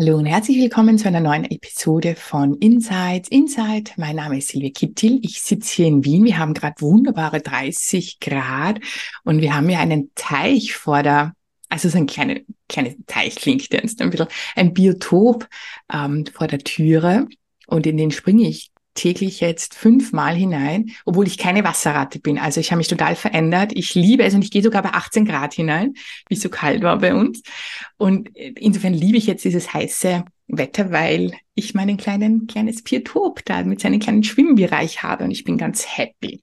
Hallo und herzlich willkommen zu einer neuen Episode von Insights Inside. Mein Name ist Silvia Kittil. Ich sitze hier in Wien. Wir haben gerade wunderbare 30 Grad und wir haben ja einen Teich vor der, also so ein kleiner kleine Teich klingt jetzt ein bisschen, ein Biotop ähm, vor der Türe und in den springe ich täglich jetzt fünfmal hinein, obwohl ich keine Wasserratte bin. Also ich habe mich total verändert. Ich liebe es und ich gehe sogar bei 18 Grad hinein, wie es so kalt war bei uns. Und insofern liebe ich jetzt dieses heiße Wetter, weil ich meinen kleinen, kleines Biotop da mit seinem kleinen Schwimmbereich habe und ich bin ganz happy.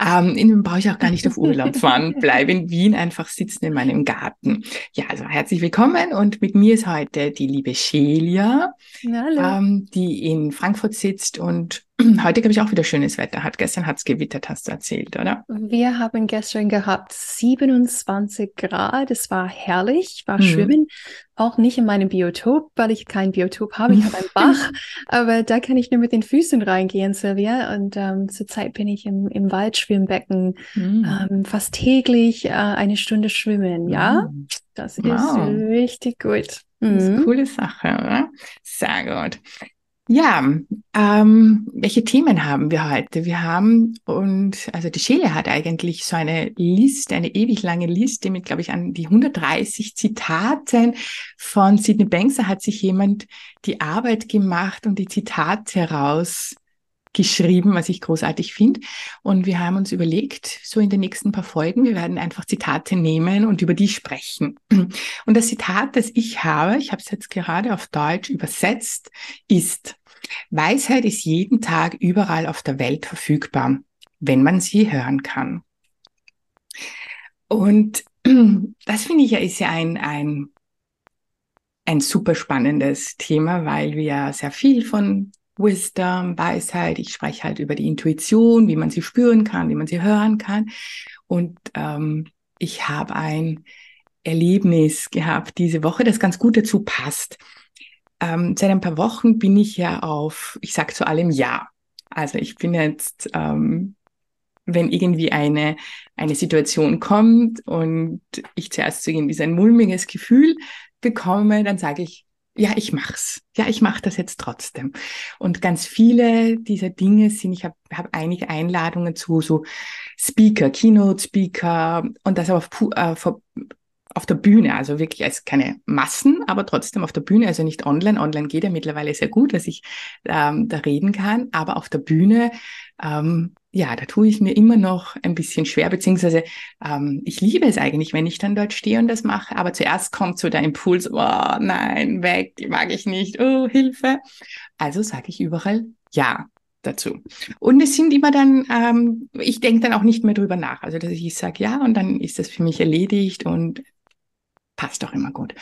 Ähm, in dem brauche ich auch gar nicht auf Urlaub fahren, bleibe in Wien einfach sitzen in meinem Garten. Ja, also herzlich willkommen und mit mir ist heute die liebe Shelia, ähm, die in Frankfurt sitzt und Heute glaube ich auch wieder schönes Wetter hat. Gestern hat es gewittert, hast du erzählt, oder? Wir haben gestern gehabt 27 Grad. Es war herrlich, war mhm. schwimmen. Auch nicht in meinem Biotop, weil ich kein Biotop habe. Ich habe einen Bach, aber da kann ich nur mit den Füßen reingehen, Silvia. Und ähm, zurzeit bin ich im, im Waldschwimmbecken mhm. ähm, fast täglich äh, eine Stunde schwimmen. Ja, mhm. das ist wow. richtig gut. Das ist eine mhm. coole Sache, oder? Sehr gut. Ja, ähm, welche Themen haben wir heute? Wir haben, und also die Schele hat eigentlich so eine Liste, eine ewig lange Liste mit, glaube ich, an die 130 Zitaten von Sidney Banks. Hat sich jemand die Arbeit gemacht und die Zitate raus geschrieben, was ich großartig finde. Und wir haben uns überlegt, so in den nächsten paar Folgen, wir werden einfach Zitate nehmen und über die sprechen. Und das Zitat, das ich habe, ich habe es jetzt gerade auf Deutsch übersetzt, ist, Weisheit ist jeden Tag überall auf der Welt verfügbar, wenn man sie hören kann. Und das finde ich ja ist ja ein, ein, ein super spannendes Thema, weil wir sehr viel von Wisdom, Weisheit. Ich spreche halt über die Intuition, wie man sie spüren kann, wie man sie hören kann. Und ähm, ich habe ein Erlebnis gehabt diese Woche, das ganz gut dazu passt. Ähm, seit ein paar Wochen bin ich ja auf, ich sag zu allem Ja. Also ich bin jetzt, ähm, wenn irgendwie eine, eine Situation kommt und ich zuerst so irgendwie so ein mulmiges Gefühl bekomme, dann sage ich ja, ich mach's. Ja, ich mache das jetzt trotzdem. Und ganz viele dieser Dinge sind, ich habe hab einige Einladungen zu so Speaker, Keynote-Speaker und das aber auf, äh, auf der Bühne, also wirklich als keine Massen, aber trotzdem auf der Bühne, also nicht online. Online geht ja mittlerweile sehr gut, dass ich ähm, da reden kann, aber auf der Bühne ähm, ja, da tue ich mir immer noch ein bisschen schwer, beziehungsweise ähm, ich liebe es eigentlich, wenn ich dann dort stehe und das mache, aber zuerst kommt so der Impuls, oh nein, weg, mag ich nicht, oh Hilfe. Also sage ich überall ja dazu. Und es sind immer dann, ähm, ich denke dann auch nicht mehr drüber nach, also dass ich sage ja und dann ist das für mich erledigt und passt auch immer gut.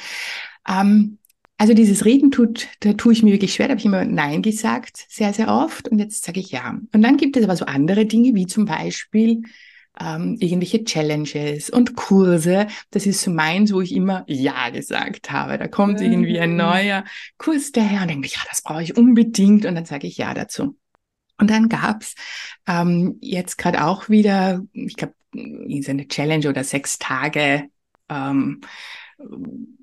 Ähm, also dieses Reden tut, da tue ich mir wirklich schwer, da habe ich immer Nein gesagt, sehr, sehr oft. Und jetzt sage ich ja. Und dann gibt es aber so andere Dinge, wie zum Beispiel ähm, irgendwelche Challenges und Kurse. Das ist so meins, wo ich immer Ja gesagt habe. Da kommt mhm. irgendwie ein neuer Kurs daher und denke ich, ja, das brauche ich unbedingt. Und dann sage ich Ja dazu. Und dann gab's ähm, jetzt gerade auch wieder, ich glaube, so eine Challenge oder sechs Tage ähm,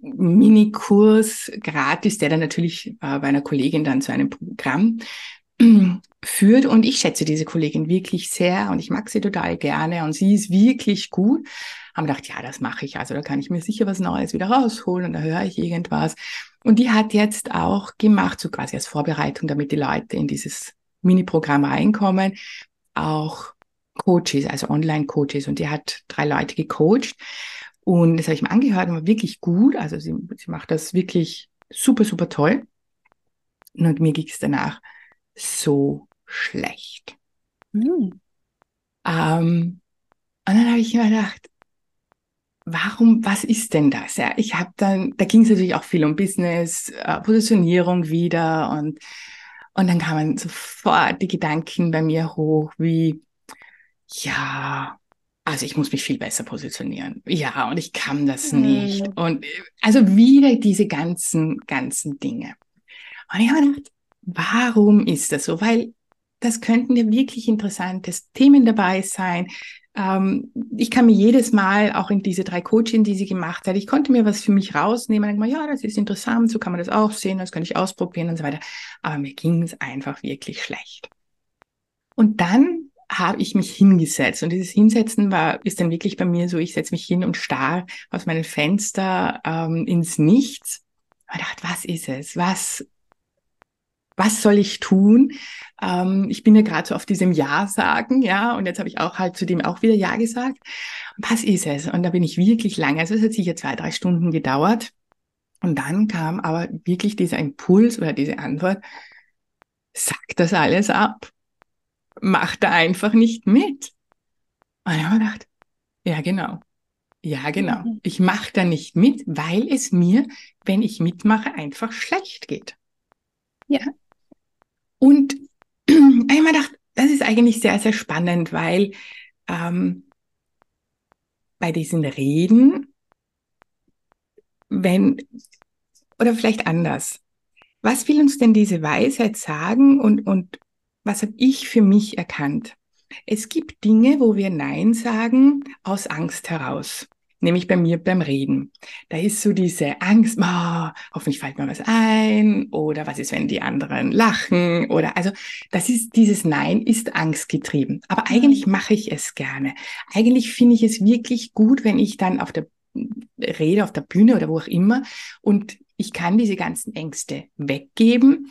Minikurs gratis, der dann natürlich äh, bei einer Kollegin dann zu einem Programm führt. Und ich schätze diese Kollegin wirklich sehr und ich mag sie total gerne und sie ist wirklich gut. Haben gedacht, ja, das mache ich. Also da kann ich mir sicher was Neues wieder rausholen und da höre ich irgendwas. Und die hat jetzt auch gemacht, so quasi als Vorbereitung, damit die Leute in dieses Mini-Programm reinkommen, auch Coaches, also Online-Coaches. Und die hat drei Leute gecoacht. Und das habe ich mir angehört und war wirklich gut. Also sie, sie macht das wirklich super, super toll. Und mir ging es danach so schlecht. Mhm. Ähm, und dann habe ich mir gedacht, warum, was ist denn das? Ja, ich habe dann, da ging es natürlich auch viel um Business, äh, Positionierung wieder und und dann kamen sofort die Gedanken bei mir hoch, wie ja, also ich muss mich viel besser positionieren. Ja, und ich kann das nicht. Und also wieder diese ganzen, ganzen Dinge. Und ich habe gedacht, warum ist das so? Weil das könnten ja wirklich interessante Themen dabei sein. Ähm, ich kann mir jedes Mal auch in diese drei Coaching, die sie gemacht hat, ich konnte mir was für mich rausnehmen. Und mal, ja, das ist interessant, so kann man das auch sehen, das kann ich ausprobieren und so weiter. Aber mir ging es einfach wirklich schlecht. Und dann habe ich mich hingesetzt. Und dieses Hinsetzen war, ist dann wirklich bei mir so, ich setze mich hin und starr aus meinem Fenster ähm, ins Nichts. Und dachte, was ist es? Was, was soll ich tun? Ähm, ich bin ja gerade so auf diesem Ja sagen, ja, und jetzt habe ich auch halt zu dem auch wieder Ja gesagt. Was ist es? Und da bin ich wirklich lange, also es hat sicher zwei, drei Stunden gedauert. Und dann kam aber wirklich dieser Impuls oder diese Antwort, sag das alles ab macht da einfach nicht mit. Und ich habe gedacht, ja genau, ja genau, mhm. ich mache da nicht mit, weil es mir, wenn ich mitmache, einfach schlecht geht. Ja. Und ich habe gedacht, das ist eigentlich sehr, sehr spannend, weil ähm, bei diesen Reden, wenn, oder vielleicht anders, was will uns denn diese Weisheit sagen und, und was habe ich für mich erkannt? Es gibt Dinge, wo wir Nein sagen aus Angst heraus. Nämlich bei mir beim Reden. Da ist so diese Angst, oh, hoffentlich fällt mir was ein oder was ist, wenn die anderen lachen oder also das ist dieses Nein ist angstgetrieben. Aber eigentlich mache ich es gerne. Eigentlich finde ich es wirklich gut, wenn ich dann auf der Rede, auf der Bühne oder wo auch immer und ich kann diese ganzen Ängste weggeben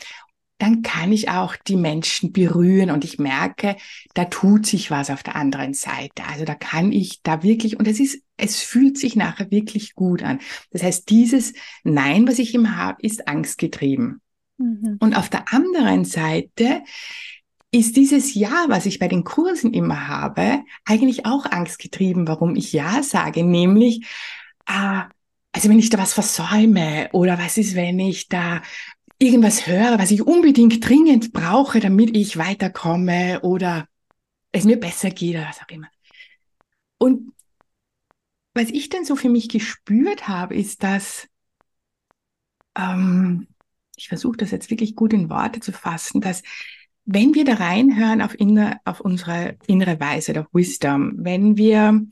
dann kann ich auch die Menschen berühren und ich merke, da tut sich was auf der anderen Seite. Also da kann ich da wirklich, und es ist, es fühlt sich nachher wirklich gut an. Das heißt, dieses Nein, was ich ihm habe, ist angstgetrieben. Mhm. Und auf der anderen Seite ist dieses Ja, was ich bei den Kursen immer habe, eigentlich auch angstgetrieben, warum ich Ja sage, nämlich, ah, also wenn ich da was versäume oder was ist, wenn ich da irgendwas höre, was ich unbedingt dringend brauche, damit ich weiterkomme oder es mir besser geht oder was auch immer. Und was ich dann so für mich gespürt habe, ist, dass ähm, ich versuche das jetzt wirklich gut in Worte zu fassen, dass wenn wir da reinhören auf, inner, auf unsere innere Weisheit, auf Wisdom, wenn wir,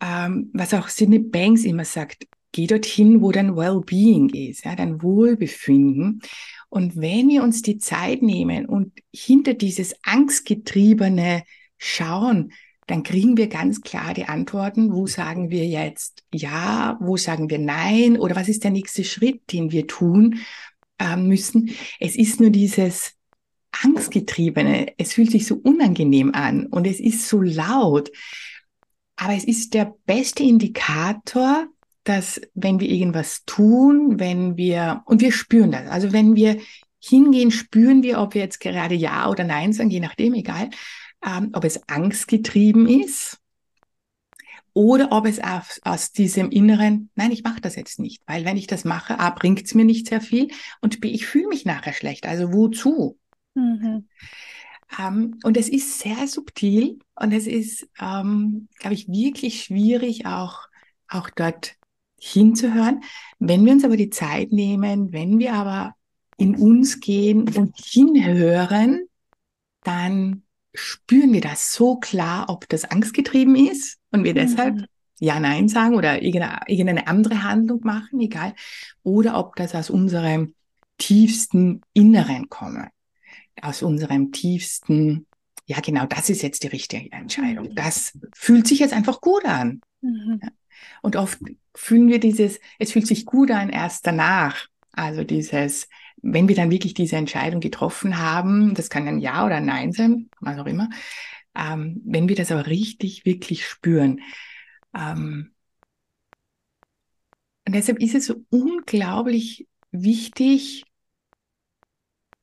ähm, was auch Sidney Banks immer sagt, geh dorthin, wo dein Well-being ist, ja, dein Wohlbefinden. Und wenn wir uns die Zeit nehmen und hinter dieses Angstgetriebene schauen, dann kriegen wir ganz klar die Antworten, wo sagen wir jetzt ja, wo sagen wir nein oder was ist der nächste Schritt, den wir tun äh, müssen. Es ist nur dieses Angstgetriebene, es fühlt sich so unangenehm an und es ist so laut. Aber es ist der beste Indikator, dass wenn wir irgendwas tun, wenn wir, und wir spüren das, also wenn wir hingehen, spüren wir, ob wir jetzt gerade Ja oder Nein sagen, je nachdem, egal, ähm, ob es angstgetrieben ist oder ob es aus, aus diesem inneren, nein, ich mache das jetzt nicht, weil wenn ich das mache, A, bringt es mir nicht sehr viel und B, ich fühle mich nachher schlecht, also wozu? Mhm. Ähm, und es ist sehr subtil und es ist, ähm, glaube ich, wirklich schwierig, auch, auch dort hinzuhören. Wenn wir uns aber die Zeit nehmen, wenn wir aber in uns gehen und hinhören, dann spüren wir das so klar, ob das angstgetrieben ist und wir mhm. deshalb ja, nein sagen oder irgendeine andere Handlung machen, egal, oder ob das aus unserem tiefsten Inneren komme, aus unserem tiefsten, ja genau, das ist jetzt die richtige Entscheidung. Mhm. Das fühlt sich jetzt einfach gut an. Mhm. Ja. Und oft fühlen wir dieses, es fühlt sich gut an erst danach. Also dieses, wenn wir dann wirklich diese Entscheidung getroffen haben, das kann ein Ja oder ein Nein sein, was auch immer, ähm, wenn wir das aber richtig, wirklich spüren. Ähm, und deshalb ist es so unglaublich wichtig,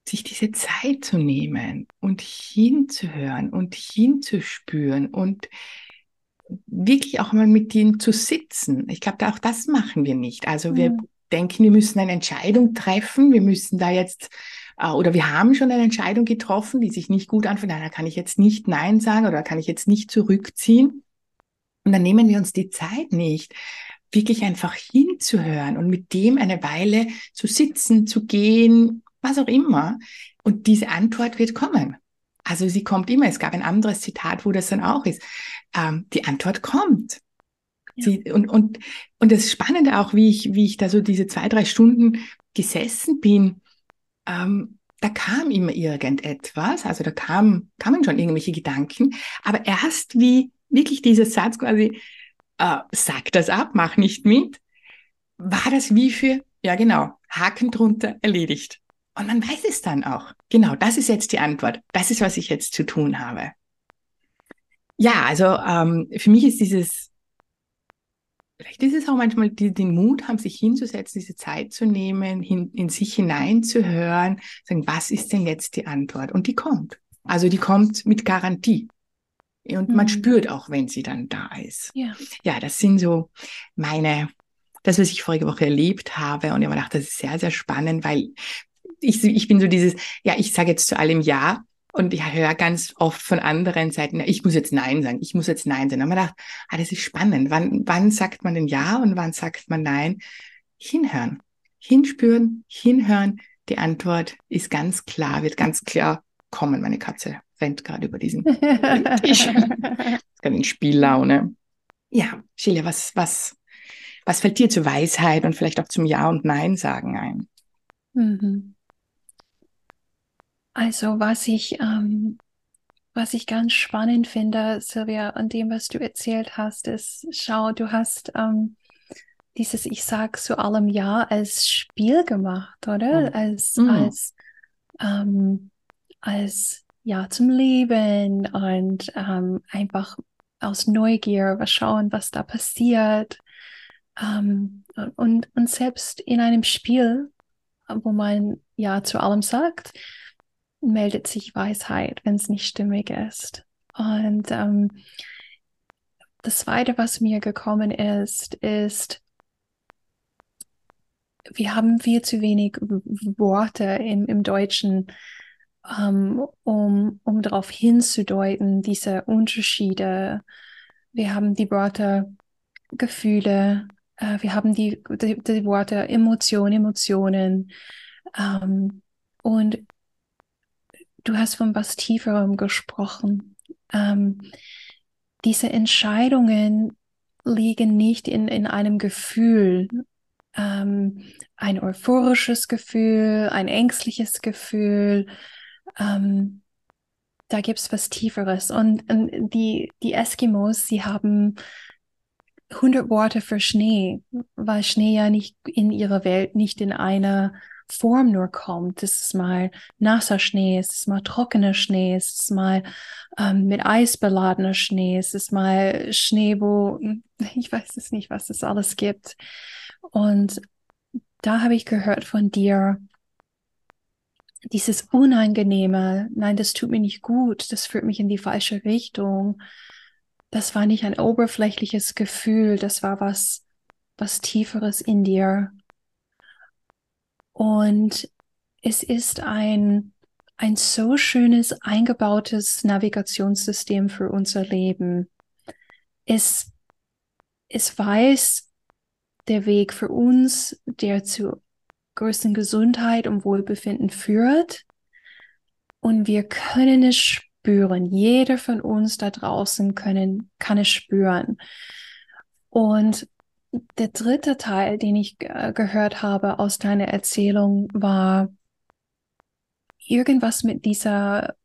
sich diese Zeit zu nehmen und hinzuhören und hinzuspüren und wirklich auch mal mit ihnen zu sitzen. Ich glaube, auch das machen wir nicht. Also wir mhm. denken, wir müssen eine Entscheidung treffen, wir müssen da jetzt äh, oder wir haben schon eine Entscheidung getroffen, die sich nicht gut anfühlt, da kann ich jetzt nicht Nein sagen oder kann ich jetzt nicht zurückziehen. Und dann nehmen wir uns die Zeit nicht, wirklich einfach hinzuhören und mit dem eine Weile zu sitzen, zu gehen, was auch immer. Und diese Antwort wird kommen. Also sie kommt immer. Es gab ein anderes Zitat, wo das dann auch ist. Ähm, die Antwort kommt. Ja. Sie, und, und, und das Spannende auch, wie ich, wie ich da so diese zwei, drei Stunden gesessen bin, ähm, da kam immer irgendetwas, also da kam, kamen schon irgendwelche Gedanken, aber erst wie wirklich dieser Satz quasi, äh, sag das ab, mach nicht mit, war das wie für, ja genau, Haken drunter erledigt. Und man weiß es dann auch. Genau, das ist jetzt die Antwort. Das ist, was ich jetzt zu tun habe. Ja, also ähm, für mich ist dieses, vielleicht ist es auch manchmal die, den Mut haben, sich hinzusetzen, diese Zeit zu nehmen, hin, in sich hineinzuhören, sagen, was ist denn jetzt die Antwort? Und die kommt. Also die kommt mit Garantie. Und man mhm. spürt auch, wenn sie dann da ist. Ja. ja, das sind so meine, das, was ich vorige Woche erlebt habe. Und ich habe gedacht, das ist sehr, sehr spannend, weil ich, ich bin so dieses, ja, ich sage jetzt zu allem Ja. Und ich höre ganz oft von anderen Seiten, ich muss jetzt Nein sagen, ich muss jetzt Nein sagen. Habe ich gedacht, ah, das ist spannend. Wann, wann sagt man denn Ja und wann sagt man Nein? Hinhören, hinspüren, hinhören. Die Antwort ist ganz klar, wird ganz klar kommen. Meine Katze rennt gerade über diesen Tisch. gerade in Spiellaune. Ja, Sheila, was, was, was fällt dir zur Weisheit und vielleicht auch zum Ja und Nein sagen ein? Mhm. Also was ich, ähm, was ich ganz spannend finde, Silvia, an dem, was du erzählt hast, ist, schau, du hast ähm, dieses Ich sag zu allem Ja als Spiel gemacht, oder? Mhm. Als, mhm. als, ähm, als Ja zum Leben und ähm, einfach aus Neugier was schauen, was da passiert. Ähm, und, und selbst in einem Spiel, wo man Ja zu allem sagt, meldet sich Weisheit, wenn es nicht stimmig ist. Und ähm, das Zweite, was mir gekommen ist, ist, wir haben viel zu wenig Worte im, im Deutschen, ähm, um, um darauf hinzudeuten, diese Unterschiede. Wir haben die Worte Gefühle, äh, wir haben die, die, die Worte Emotion, Emotionen. Ähm, und du hast von was Tieferem gesprochen. Ähm, diese Entscheidungen liegen nicht in, in einem Gefühl, ähm, ein euphorisches Gefühl, ein ängstliches Gefühl. Ähm, da gibt es was Tieferes. Und, und, die, die Eskimos, sie haben 100 Worte für Schnee, weil Schnee ja nicht in ihrer Welt nicht in einer Form nur kommt. Es ist mal nasser Schnee, es ist mal trockener Schnee, es ist mal ähm, mit Eis beladener Schnee, es ist mal Schnee, wo ich weiß es nicht, was es alles gibt. Und da habe ich gehört von dir, dieses Unangenehme, nein, das tut mir nicht gut, das führt mich in die falsche Richtung. Das war nicht ein oberflächliches Gefühl, das war was, was Tieferes in dir. Und es ist ein, ein so schönes eingebautes Navigationssystem für unser Leben. Es, es weiß der Weg für uns, der zu größten Gesundheit und Wohlbefinden führt. Und wir können es spüren. Jeder von uns da draußen können, kann es spüren. Und der dritte Teil, den ich äh, gehört habe aus deiner Erzählung, war irgendwas mit dieser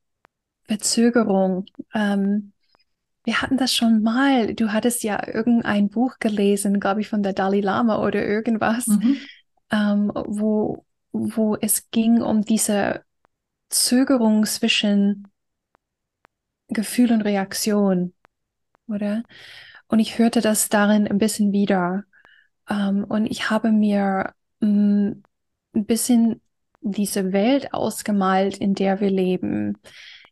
Verzögerung. Ähm, wir hatten das schon mal. Du hattest ja irgendein Buch gelesen, glaube ich, von der Dalai Lama oder irgendwas, mhm. ähm, wo, wo es ging um diese Zögerung zwischen Gefühl und Reaktion, oder? Und ich hörte das darin ein bisschen wieder. Ähm, und ich habe mir mh, mm, ein bisschen diese Welt ausgemalt, in der wir leben,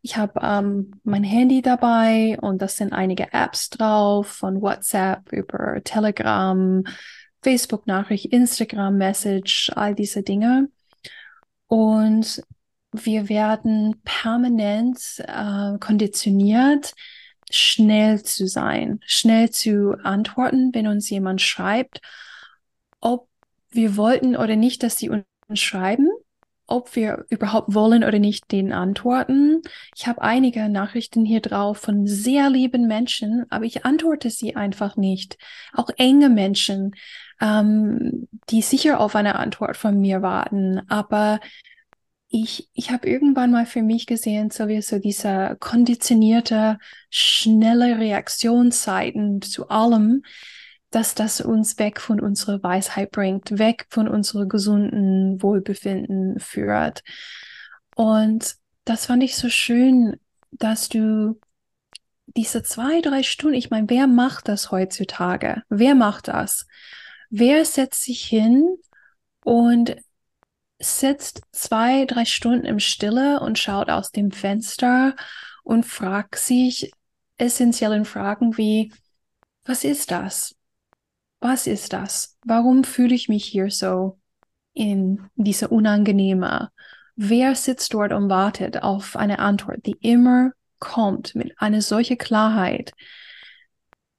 ich habe ähm, mein Handy dabei und das sind einige Apps drauf, von WhatsApp über Telegram, Facebook-Nachricht, Instagram-Message, all diese Dinge. Und wir werden permanent äh, konditioniert, schnell zu sein, schnell zu antworten, wenn uns jemand schreibt, ob wir wollten oder nicht, dass sie uns schreiben, ob wir überhaupt wollen oder nicht den antworten. Ich habe einige Nachrichten hier drauf von sehr lieben Menschen, aber ich antworte sie einfach nicht. Auch enge Menschen, ähm, die sicher auf eine Antwort von mir warten, aber ich, ich habe irgendwann mal für mich gesehen, so wie so diese konditionierte, schnelle Reaktionszeiten zu allem, dass das uns weg von unserer Weisheit bringt, weg von unserem gesunden Wohlbefinden führt. Und das fand ich so schön, dass du diese zwei, drei Stunden, ich meine, wer macht das heutzutage? Wer macht das? Wer setzt sich hin und sitzt zwei, drei Stunden im Stille und schaut aus dem Fenster und fragt sich essentiellen Fragen wie, was ist das? Was ist das? Warum fühle ich mich hier so in dieser unangenehme? Wer sitzt dort und wartet auf eine Antwort, die immer kommt mit einer solchen Klarheit?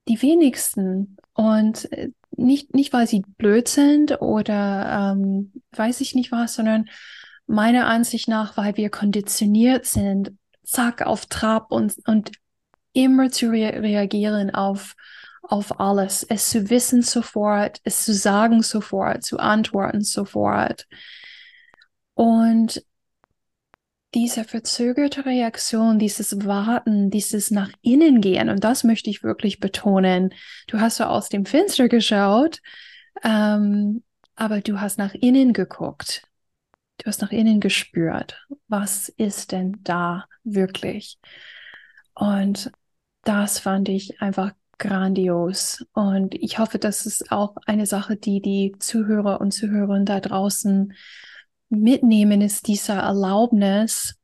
Die wenigsten. Und äh, nicht, nicht weil sie blöd sind oder ähm, weiß ich nicht was, sondern meiner Ansicht nach, weil wir konditioniert sind, zack, auf Trab und, und immer zu re reagieren auf, auf alles, es zu wissen sofort, es zu sagen sofort, zu antworten sofort. Und diese verzögerte Reaktion, dieses Warten, dieses nach innen gehen, und das möchte ich wirklich betonen. Du hast so aus dem Fenster geschaut, ähm, aber du hast nach innen geguckt. Du hast nach innen gespürt. Was ist denn da wirklich? Und das fand ich einfach grandios. Und ich hoffe, das ist auch eine Sache, die die Zuhörer und Zuhörerinnen da draußen mitnehmen, ist dieser Erlaubnis,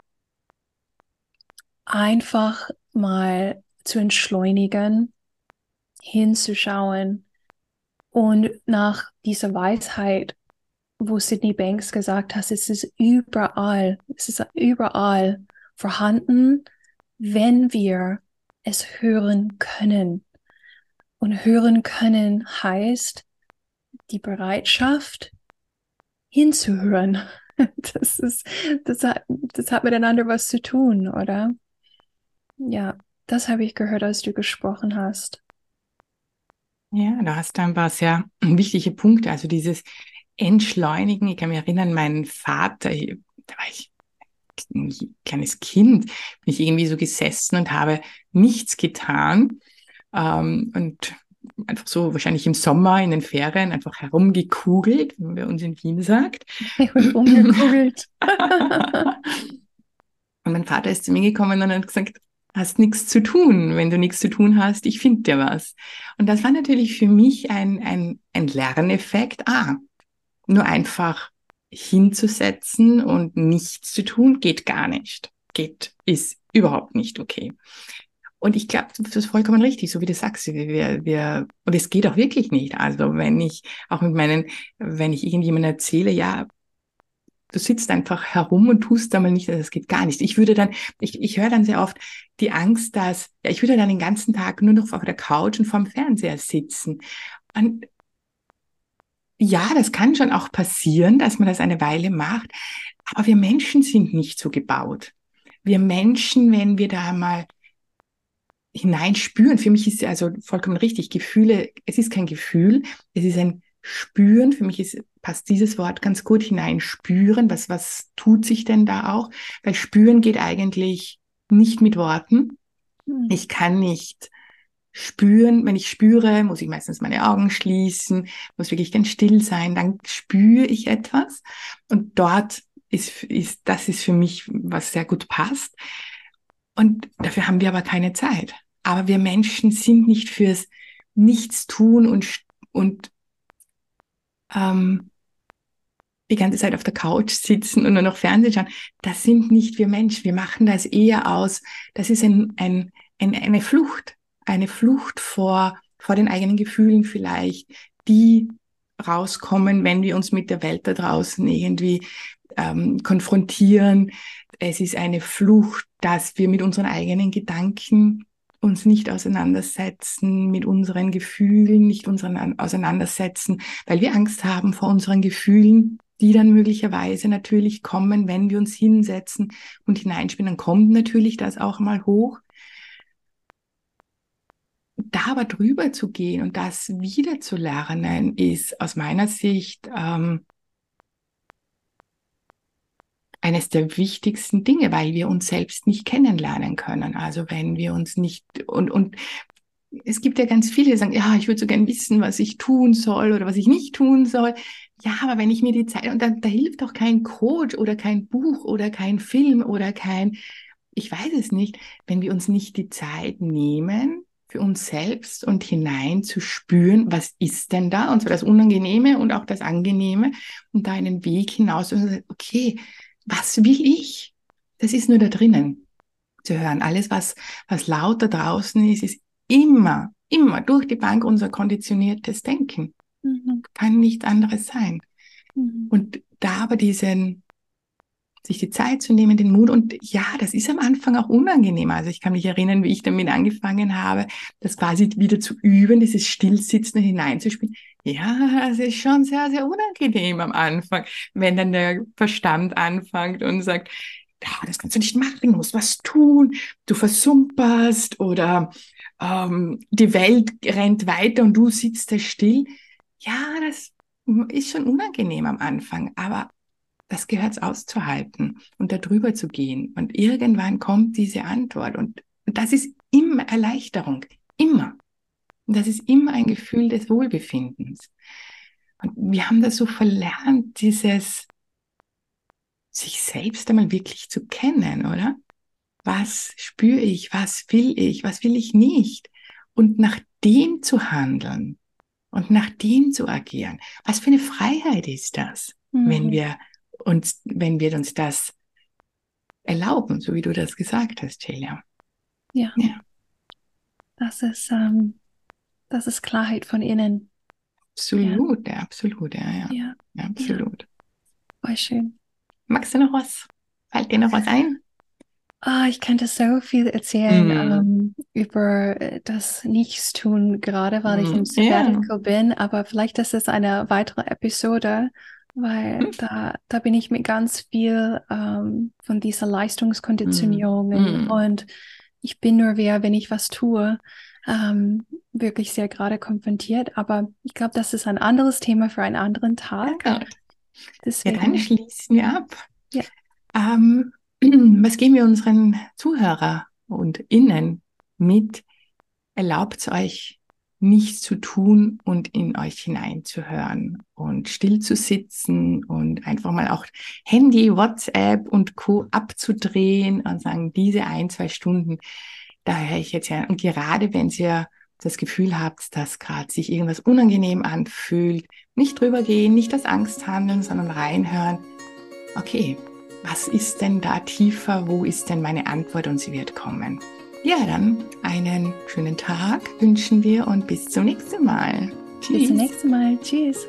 einfach mal zu entschleunigen, hinzuschauen und nach dieser Weisheit, wo Sydney Banks gesagt hat, es ist überall, es ist überall vorhanden, wenn wir es hören können. Und hören können heißt die Bereitschaft, hinzuhören. Das ist, das hat, das hat miteinander was zu tun, oder? Ja, das habe ich gehört, als du gesprochen hast. Ja, du hast ein paar sehr wichtige Punkte. Also dieses Entschleunigen. Ich kann mich erinnern, mein Vater, da war ich ein kleines Kind, bin ich irgendwie so gesessen und habe nichts getan. Ähm, und einfach so wahrscheinlich im Sommer in den Ferien einfach herumgekugelt, wie man uns in Wien sagt. Herumgekugelt. und mein Vater ist zu mir gekommen und hat gesagt, hast nichts zu tun. Wenn du nichts zu tun hast, ich finde dir was. Und das war natürlich für mich ein, ein, ein Lerneffekt. Ah, nur einfach hinzusetzen und nichts zu tun, geht gar nicht. Geht, ist überhaupt nicht okay. Und ich glaube, das ist vollkommen richtig, so wie du sagst. Wir, wir, und es geht auch wirklich nicht. Also wenn ich auch mit meinen, wenn ich irgendjemandem erzähle, ja, du sitzt einfach herum und tust da mal nicht, das geht gar nicht. Ich würde dann, ich, ich höre dann sehr oft die Angst, dass, ja, ich würde dann den ganzen Tag nur noch auf der Couch und vorm Fernseher sitzen. Und ja, das kann schon auch passieren, dass man das eine Weile macht. Aber wir Menschen sind nicht so gebaut. Wir Menschen, wenn wir da mal hineinspüren. Für mich ist also vollkommen richtig. Gefühle, es ist kein Gefühl, es ist ein Spüren. Für mich ist, passt dieses Wort ganz gut hineinspüren. Was, was tut sich denn da auch? Weil spüren geht eigentlich nicht mit Worten. Hm. Ich kann nicht spüren. Wenn ich spüre, muss ich meistens meine Augen schließen, muss wirklich ganz still sein. Dann spüre ich etwas. Und dort ist, ist, das ist für mich, was sehr gut passt. Und dafür haben wir aber keine Zeit. Aber wir Menschen sind nicht fürs Nichtstun und, und ähm, die ganze Zeit auf der Couch sitzen und nur noch Fernsehen schauen, das sind nicht wir Menschen. Wir machen das eher aus. Das ist ein, ein, ein, eine Flucht, eine Flucht vor, vor den eigenen Gefühlen vielleicht, die rauskommen, wenn wir uns mit der Welt da draußen irgendwie ähm, konfrontieren. Es ist eine Flucht, dass wir mit unseren eigenen Gedanken uns nicht auseinandersetzen, mit unseren Gefühlen nicht unseren auseinandersetzen, weil wir Angst haben vor unseren Gefühlen, die dann möglicherweise natürlich kommen, wenn wir uns hinsetzen und hineinspielen, dann kommt natürlich das auch mal hoch. Da aber drüber zu gehen und das wieder zu lernen, ist aus meiner Sicht ähm, eines der wichtigsten Dinge, weil wir uns selbst nicht kennenlernen können. Also wenn wir uns nicht und und es gibt ja ganz viele, die sagen, ja, ich würde so gern wissen, was ich tun soll oder was ich nicht tun soll. Ja, aber wenn ich mir die Zeit, und da, da hilft doch kein Coach oder kein Buch oder kein Film oder kein, ich weiß es nicht, wenn wir uns nicht die Zeit nehmen, für uns selbst und hinein zu spüren, was ist denn da, und zwar das Unangenehme und auch das Angenehme, und da einen Weg hinaus und okay, was will ich? Das ist nur da drinnen zu hören. Alles, was, was laut da draußen ist, ist immer, immer durch die Bank unser konditioniertes Denken. Mhm. Kann nichts anderes sein. Mhm. Und da aber diesen, sich die Zeit zu nehmen, den Mut und ja, das ist am Anfang auch unangenehm. Also ich kann mich erinnern, wie ich damit angefangen habe, das quasi wieder zu üben, dieses Stillsitzen hineinzuspielen. Ja, es ist schon sehr, sehr unangenehm am Anfang, wenn dann der Verstand anfängt und sagt, ja, das kannst du nicht machen, du musst was tun, du versumperst oder ähm, die Welt rennt weiter und du sitzt da still. Ja, das ist schon unangenehm am Anfang, aber das gehört auszuhalten und darüber zu gehen. Und irgendwann kommt diese Antwort und das ist immer Erleichterung, immer. Und das ist immer ein Gefühl des Wohlbefindens. Und wir haben das so verlernt, dieses sich selbst einmal wirklich zu kennen, oder? Was spüre ich? Was will ich? Was will ich nicht? Und nach dem zu handeln und nach dem zu agieren. Was für eine Freiheit ist das, mhm. wenn wir uns, wenn wir uns das erlauben, so wie du das gesagt hast, Celia. Ja. ja. Das ist, ähm, das ist Klarheit von innen. Absolut, ja, ja absolut, ja, ja. Ja, ja absolut. Voll schön. Magst du noch was? Fällt dir noch was ein? Ah, ich könnte so viel erzählen mm. ähm, über das Nichtstun, gerade weil mm. ich im Sabbatical yeah. bin, aber vielleicht ist es eine weitere Episode, weil mm. da, da bin ich mit ganz viel ähm, von dieser Leistungskonditionierung mm. und ich bin nur wer, wenn ich was tue, ähm, wirklich sehr gerade konfrontiert. Aber ich glaube, das ist ein anderes Thema für einen anderen Tag. Ja, Deswegen, ja dann schließen wir ab. Ja. Ähm, was geben wir unseren Zuhörer und Innen mit? Erlaubt euch nichts zu tun und in euch hineinzuhören und still zu sitzen und einfach mal auch Handy, WhatsApp und Co. abzudrehen und sagen, diese ein, zwei Stunden, da höre ich jetzt ja. Und gerade wenn ihr das Gefühl habt, dass gerade sich irgendwas unangenehm anfühlt, nicht drüber gehen, nicht das Angst handeln, sondern reinhören. Okay, was ist denn da tiefer? Wo ist denn meine Antwort? Und sie wird kommen. Ja, dann einen schönen Tag wünschen wir und bis zum nächsten Mal. Tschüss. Bis zum nächsten Mal. Tschüss.